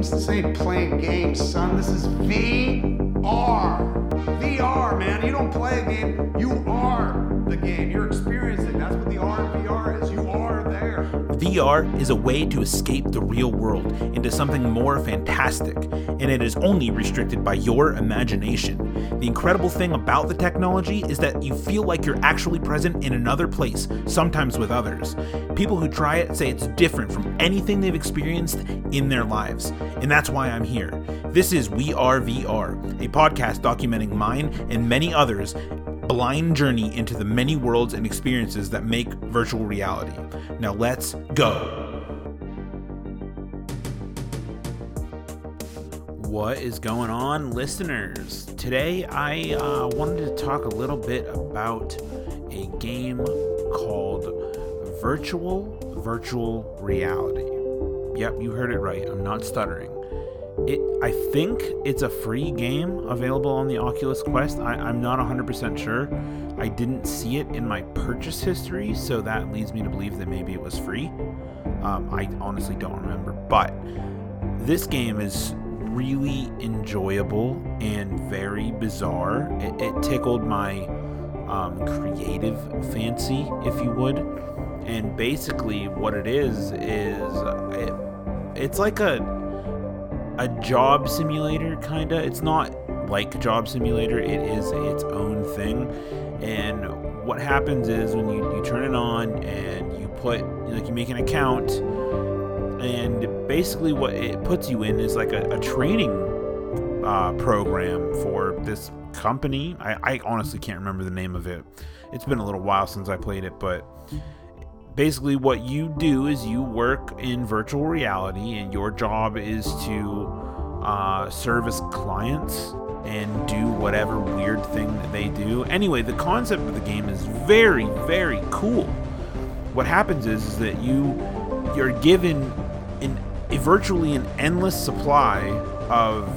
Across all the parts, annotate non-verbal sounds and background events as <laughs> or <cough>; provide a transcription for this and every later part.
games. This ain't playing games, son. This is VR. VR, man. You don't play a game, you are the game. You're experiencing. That's what the R and VR is. You are there. VR is a way to escape the real world into something more fantastic, and it is only restricted by your imagination. The incredible thing about the technology is that you feel like you're actually present in another place, sometimes with others. People who try it say it's different from anything they've experienced in their lives, and that's why I'm here. This is We Are VR, a podcast documenting mine and many others blind journey into the many worlds and experiences that make virtual reality. Now let's go. What is going on, listeners? Today I uh, wanted to talk a little bit about a game called Virtual Virtual Reality. Yep, you heard it right. I'm not stuttering. It, I think it's a free game available on the Oculus Quest. I, I'm not 100% sure. I didn't see it in my purchase history, so that leads me to believe that maybe it was free. Um, I honestly don't remember. But this game is really enjoyable and very bizarre. It, it tickled my um, creative fancy, if you would. And basically, what it is is it, it's like a a job simulator kinda. It's not like job simulator. It is its own thing. And what happens is when you, you turn it on and you put like you make an account and basically what it puts you in is like a, a training uh, program for this company. I, I honestly can't remember the name of it. It's been a little while since I played it, but basically what you do is you work in virtual reality and your job is to uh, service clients and do whatever weird thing that they do. Anyway the concept of the game is very very cool. What happens is, is that you you're given in a virtually an endless supply of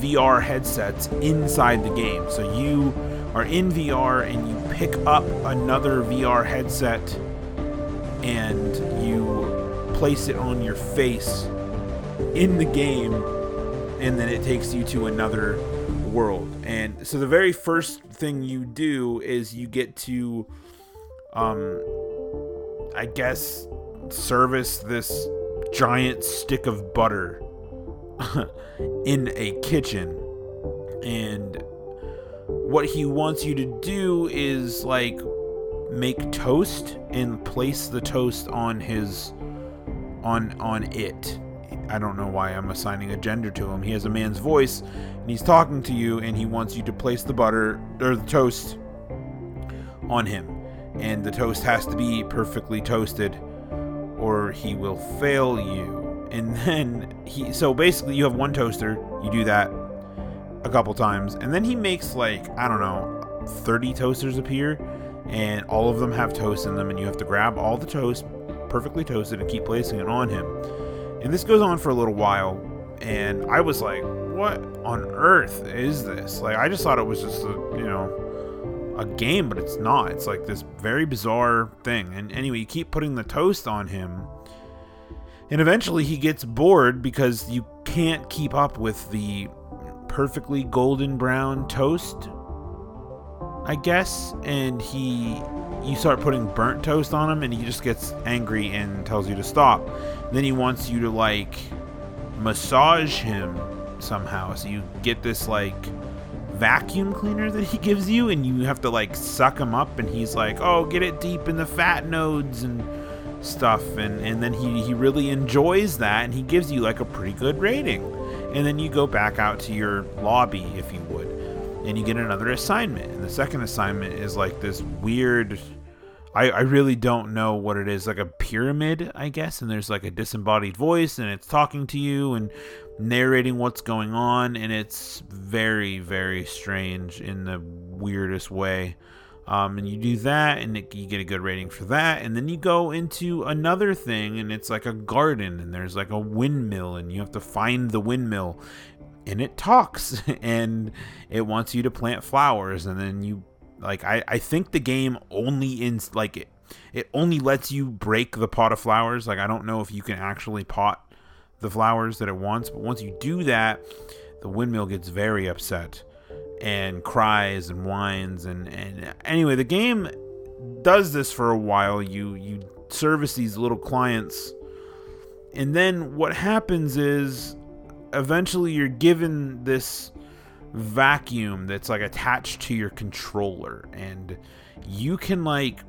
VR headsets inside the game. So you are in VR and you pick up another VR headset and you place it on your face in the game and then it takes you to another world. And so the very first thing you do is you get to um i guess service this giant stick of butter <laughs> in a kitchen. And what he wants you to do is like make toast and place the toast on his on on it. I don't know why I'm assigning a gender to him. He has a man's voice and he's talking to you and he wants you to place the butter or the toast on him. And the toast has to be perfectly toasted or he will fail you. And then he so basically you have one toaster, you do that a couple times and then he makes like I don't know 30 toasters appear and all of them have toast in them, and you have to grab all the toast, perfectly toasted, and keep placing it on him. And this goes on for a little while, and I was like, "What on earth is this?" Like, I just thought it was just a, you know, a game, but it's not. It's like this very bizarre thing. And anyway, you keep putting the toast on him, and eventually he gets bored because you can't keep up with the perfectly golden brown toast I guess, and he you start putting burnt toast on him and he just gets angry and tells you to stop. Then he wants you to like massage him somehow. So you get this like vacuum cleaner that he <laughs> gives you and you have to like suck him up and he's like, "Oh, get it deep in the fat nodes and stuff." And and then he he really enjoys that and he gives you like a pretty good rating. And then you go back out to your lobby if you would and you get another assignment. And the second assignment is like this weird. I, I really don't know what it is, like a pyramid, I guess, and there's like a disembodied voice, and it's talking to you and narrating what's going on, and it's very, very strange in the weirdest way. Um, and you do that, and it, you get a good rating for that. And then you go into another thing, and it's like a garden, and there's like a windmill, and you have to find the windmill and it talks <laughs> and it wants you to plant flowers and then you like I, I think the game only in like it, it only lets you break the pot of flowers like i don't know if you can actually pot the flowers that it wants. But once you do that, the windmill gets very upset and cries and whines and and anyway, the game does this for a while. You you service these little clients, and then what happens is eventually you're given this vacuum that's like attached to your controller and you can like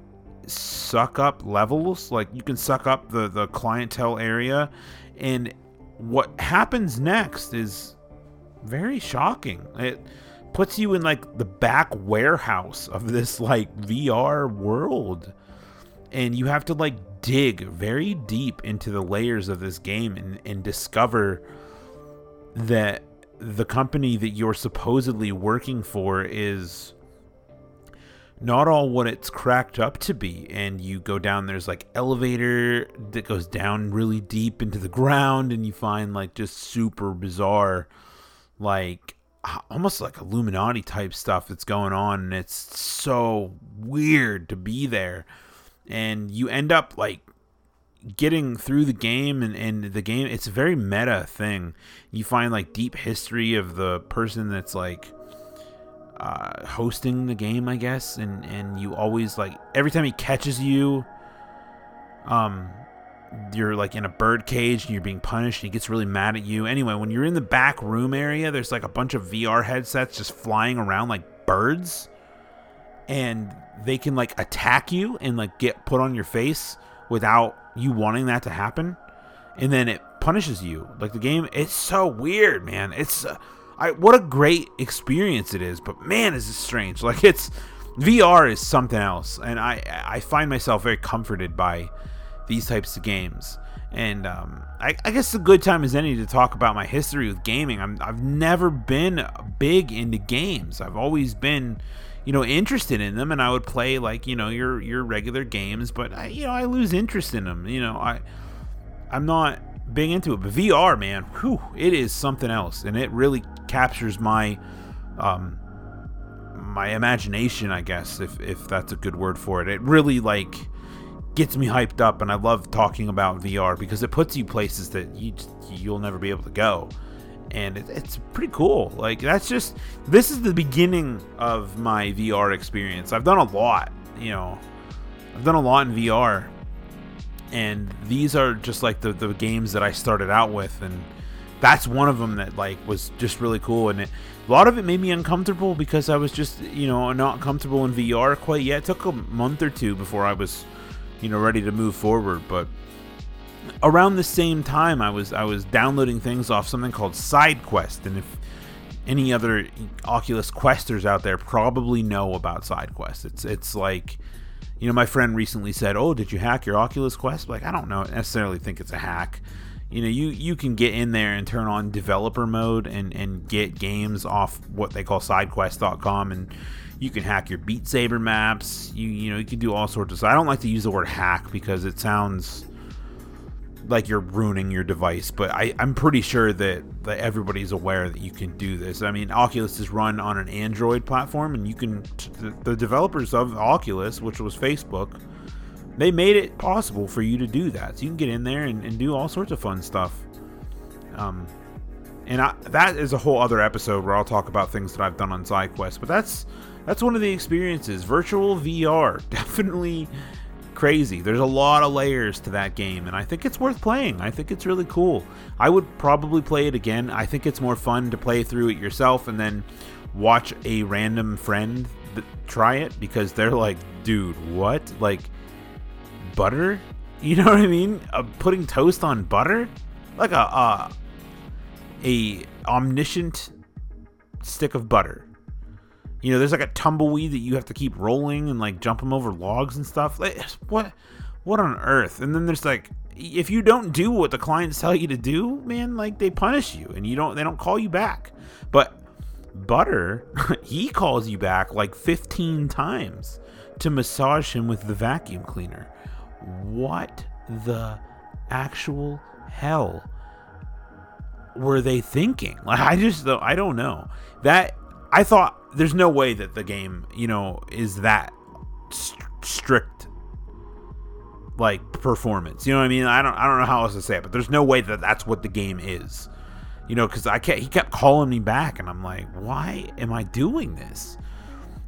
suck up levels like you can suck up the the clientele area and what happens next is very shocking. It puts you in like the back warehouse of this like VR world and you have to like dig very deep into the layers of this game and, and discover that the company that you're supposedly working for is not all what it's cracked up to be. And you go down there's like elevator that goes down really deep into the ground and you find like just super bizarre like almost like illuminati type stuff that's going on. And it's so weird to be there. And you end up like getting through the game and, and the game it's a very meta thing. You find like deep history of the person that's like uh, hosting the game i guess and and you always like every time he catches you um you're like in a bird cage and you're being punished and he gets really mad at you. Anyway when you're in the back room area there's like a bunch of vr headsets just flying around like birds and they can like attack you and like get put on your face without you wanting that to happen and then it punishes you. Like the game it's so weird man. It's uh, I, what a great experience it is but man is it strange. Like it's vr is something else and i i find myself very comforted by these types of games and um, I, I, guess a good time as any to talk about my history with gaming. i have never been big into games. I've always been you know interested in them and I would play like you know your your regular games but I you know I lose interest in them you know I I'm not big into it but VR man whew, it is something else and it really captures my um my imagination I guess if if that's a good word for it it really like gets me hyped up and I love talking about VR because it puts you places that you you'll never be able to go and it, it's pretty cool. Like that's just this is the beginning of my VR experience. I've done a lot, you know, I've done a lot in VR, and these are just like the the games that I started out with, and that's one of them that like was just really cool, and it, a lot of it made me uncomfortable because I was just you know not comfortable in VR quite yet. It took a month or two before I was you know ready to move forward, but around the same time I was I was downloading things off something called SideQuest, and if any other Oculus Questers out there probably know about SideQuest. It's it's like you know my friend recently said, "Oh, did you hack your Oculus Quest?" Like I don't know necessarily think it's a hack. You know, you you can get in there and turn on developer mode and and get games off what they call sidequest.com and you can hack your Beat Saber maps. You you know, you can do all sorts of stuff. I don't like to use the word hack because it sounds like you're ruining your device, but I, I'm pretty sure that, that everybody's aware that you can do this. I mean, Oculus is run on an Android platform, and you can, the, the developers of Oculus, which was Facebook, they made it possible for you to do that. So you can get in there and, and do all sorts of fun stuff. Um, and I, that is a whole other episode where I'll talk about things that I've done on SideQuest. But that's that's one of the experiences. Virtual VR <laughs> definitely crazy. There's a lot of layers to that game, and I think it's worth playing. I think it's really cool. I would probably play it again. I think it's more fun to play through it yourself and then watch a random friend try it because they're like, dude, what? Like, butter? You know what I mean? Uh, putting toast on butter? Like a, uh, a omniscient stick of butter you know, there's like a tumbleweed that you have to keep rolling and like jump them over logs and stuff. Like, what, what on earth? And then there's like, if you don't do what the clients tell you to do, man, like they punish you and you don't, they don't call you back. But Butter, <laughs> he calls you back like 15 times to massage him with the vacuum cleaner. What the actual hell were they thinking? Like, <laughs> I just, I don't know. That I thought there's no way that the game, you know, is that st- strict. like performance. You know what I mean? I don't I don't know how else to say it, but there's no way that that's what the game is. You know, because I kept, he kept calling me back, and I'm like, why am I doing this?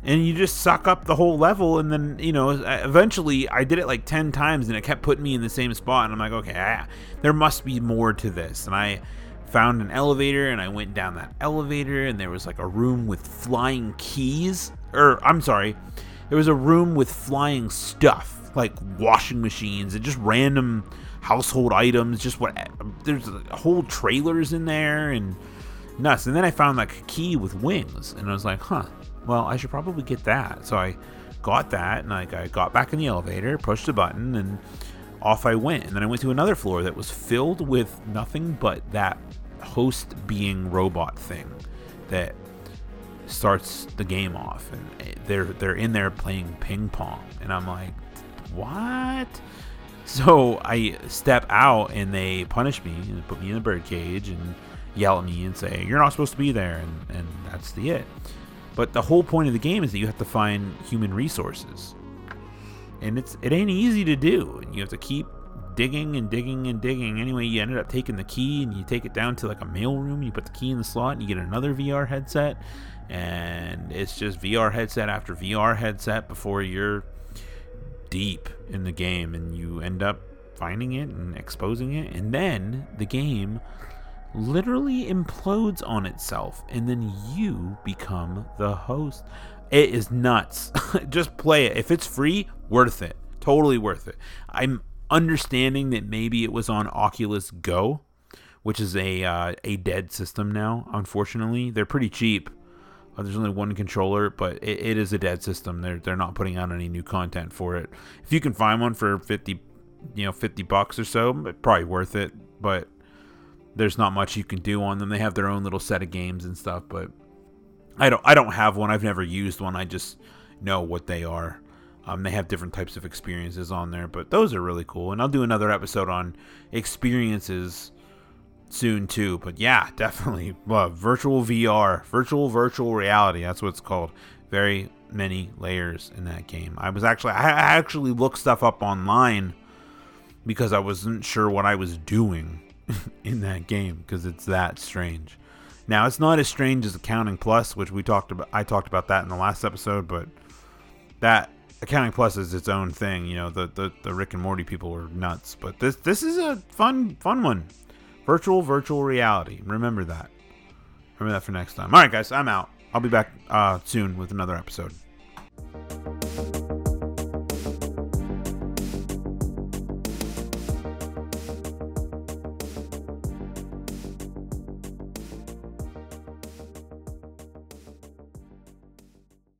And you just suck up the whole level, and then you know, uh, eventually I did it like ten times, and it kept putting me in the same spot, and I'm like, okay, I, there must be more to this, and I found an elevator and I went down that elevator and there was like a room with flying keys or I'm sorry there was a room with flying stuff like washing machines and just random household items just what there's uh, whole trailers in there and nuts. And then I found like a key with wings and I was like huh well I should probably get that. So I got that and like I got back in the elevator pushed the button and off I went. And then I went to another floor that was filled with nothing but that host being robot thing that starts the game off. And they're they're in there playing ping pong. And I'm like what? So I step out and they punish me and put me in a bird cage and yell at me and say you're not supposed to be there. And, and that's the it but the whole point of the game is that you have to find human resources and it's it ain't easy to do and you have to keep digging and digging and digging. Anyway, you ended up taking the key and you take it down to like a mail room. You put the key in the slot and you get another VR headset. And it's just VR headset after VR headset before you're deep in the game and you end up finding it and exposing it. And then the game literally implodes on itself. And then you become the host. It is nuts. <laughs> just play it. If it's free, worth it. Totally worth it. I'm understanding that maybe it was on Oculus Go, which is a uh, a dead system now. Unfortunately, they're pretty cheap. Uh, there's only one controller, but it, it is a dead system. They're they're not putting out any new content for it. If you can find one for fifty, you know, fifty bucks or so, probably worth it. But there's not much you can do on them. They have their own little set of games and stuff, but I don't I don't have one. I've never used one. I just know what they are. Um, they have different types of experiences on there, but those are really cool. And I'll do another episode on experiences soon too. But yeah, <laughs> definitely well, virtual VR, virtual virtual reality. That's what it's called. Very many layers in that game. I was actually I actually looked stuff up online because I wasn't sure what I was doing <laughs> in that game because it's that strange. Now it's not as strange as Accounting Plus, which we talked about. I talked about that in the last episode, but that Accounting Plus is its own thing. You know, the, the, the Rick and Morty people were nuts, but this this is a fun fun one. Virtual virtual reality. Remember that. Remember that for next time. All right, guys, I'm out. I'll be back uh, soon with another episode.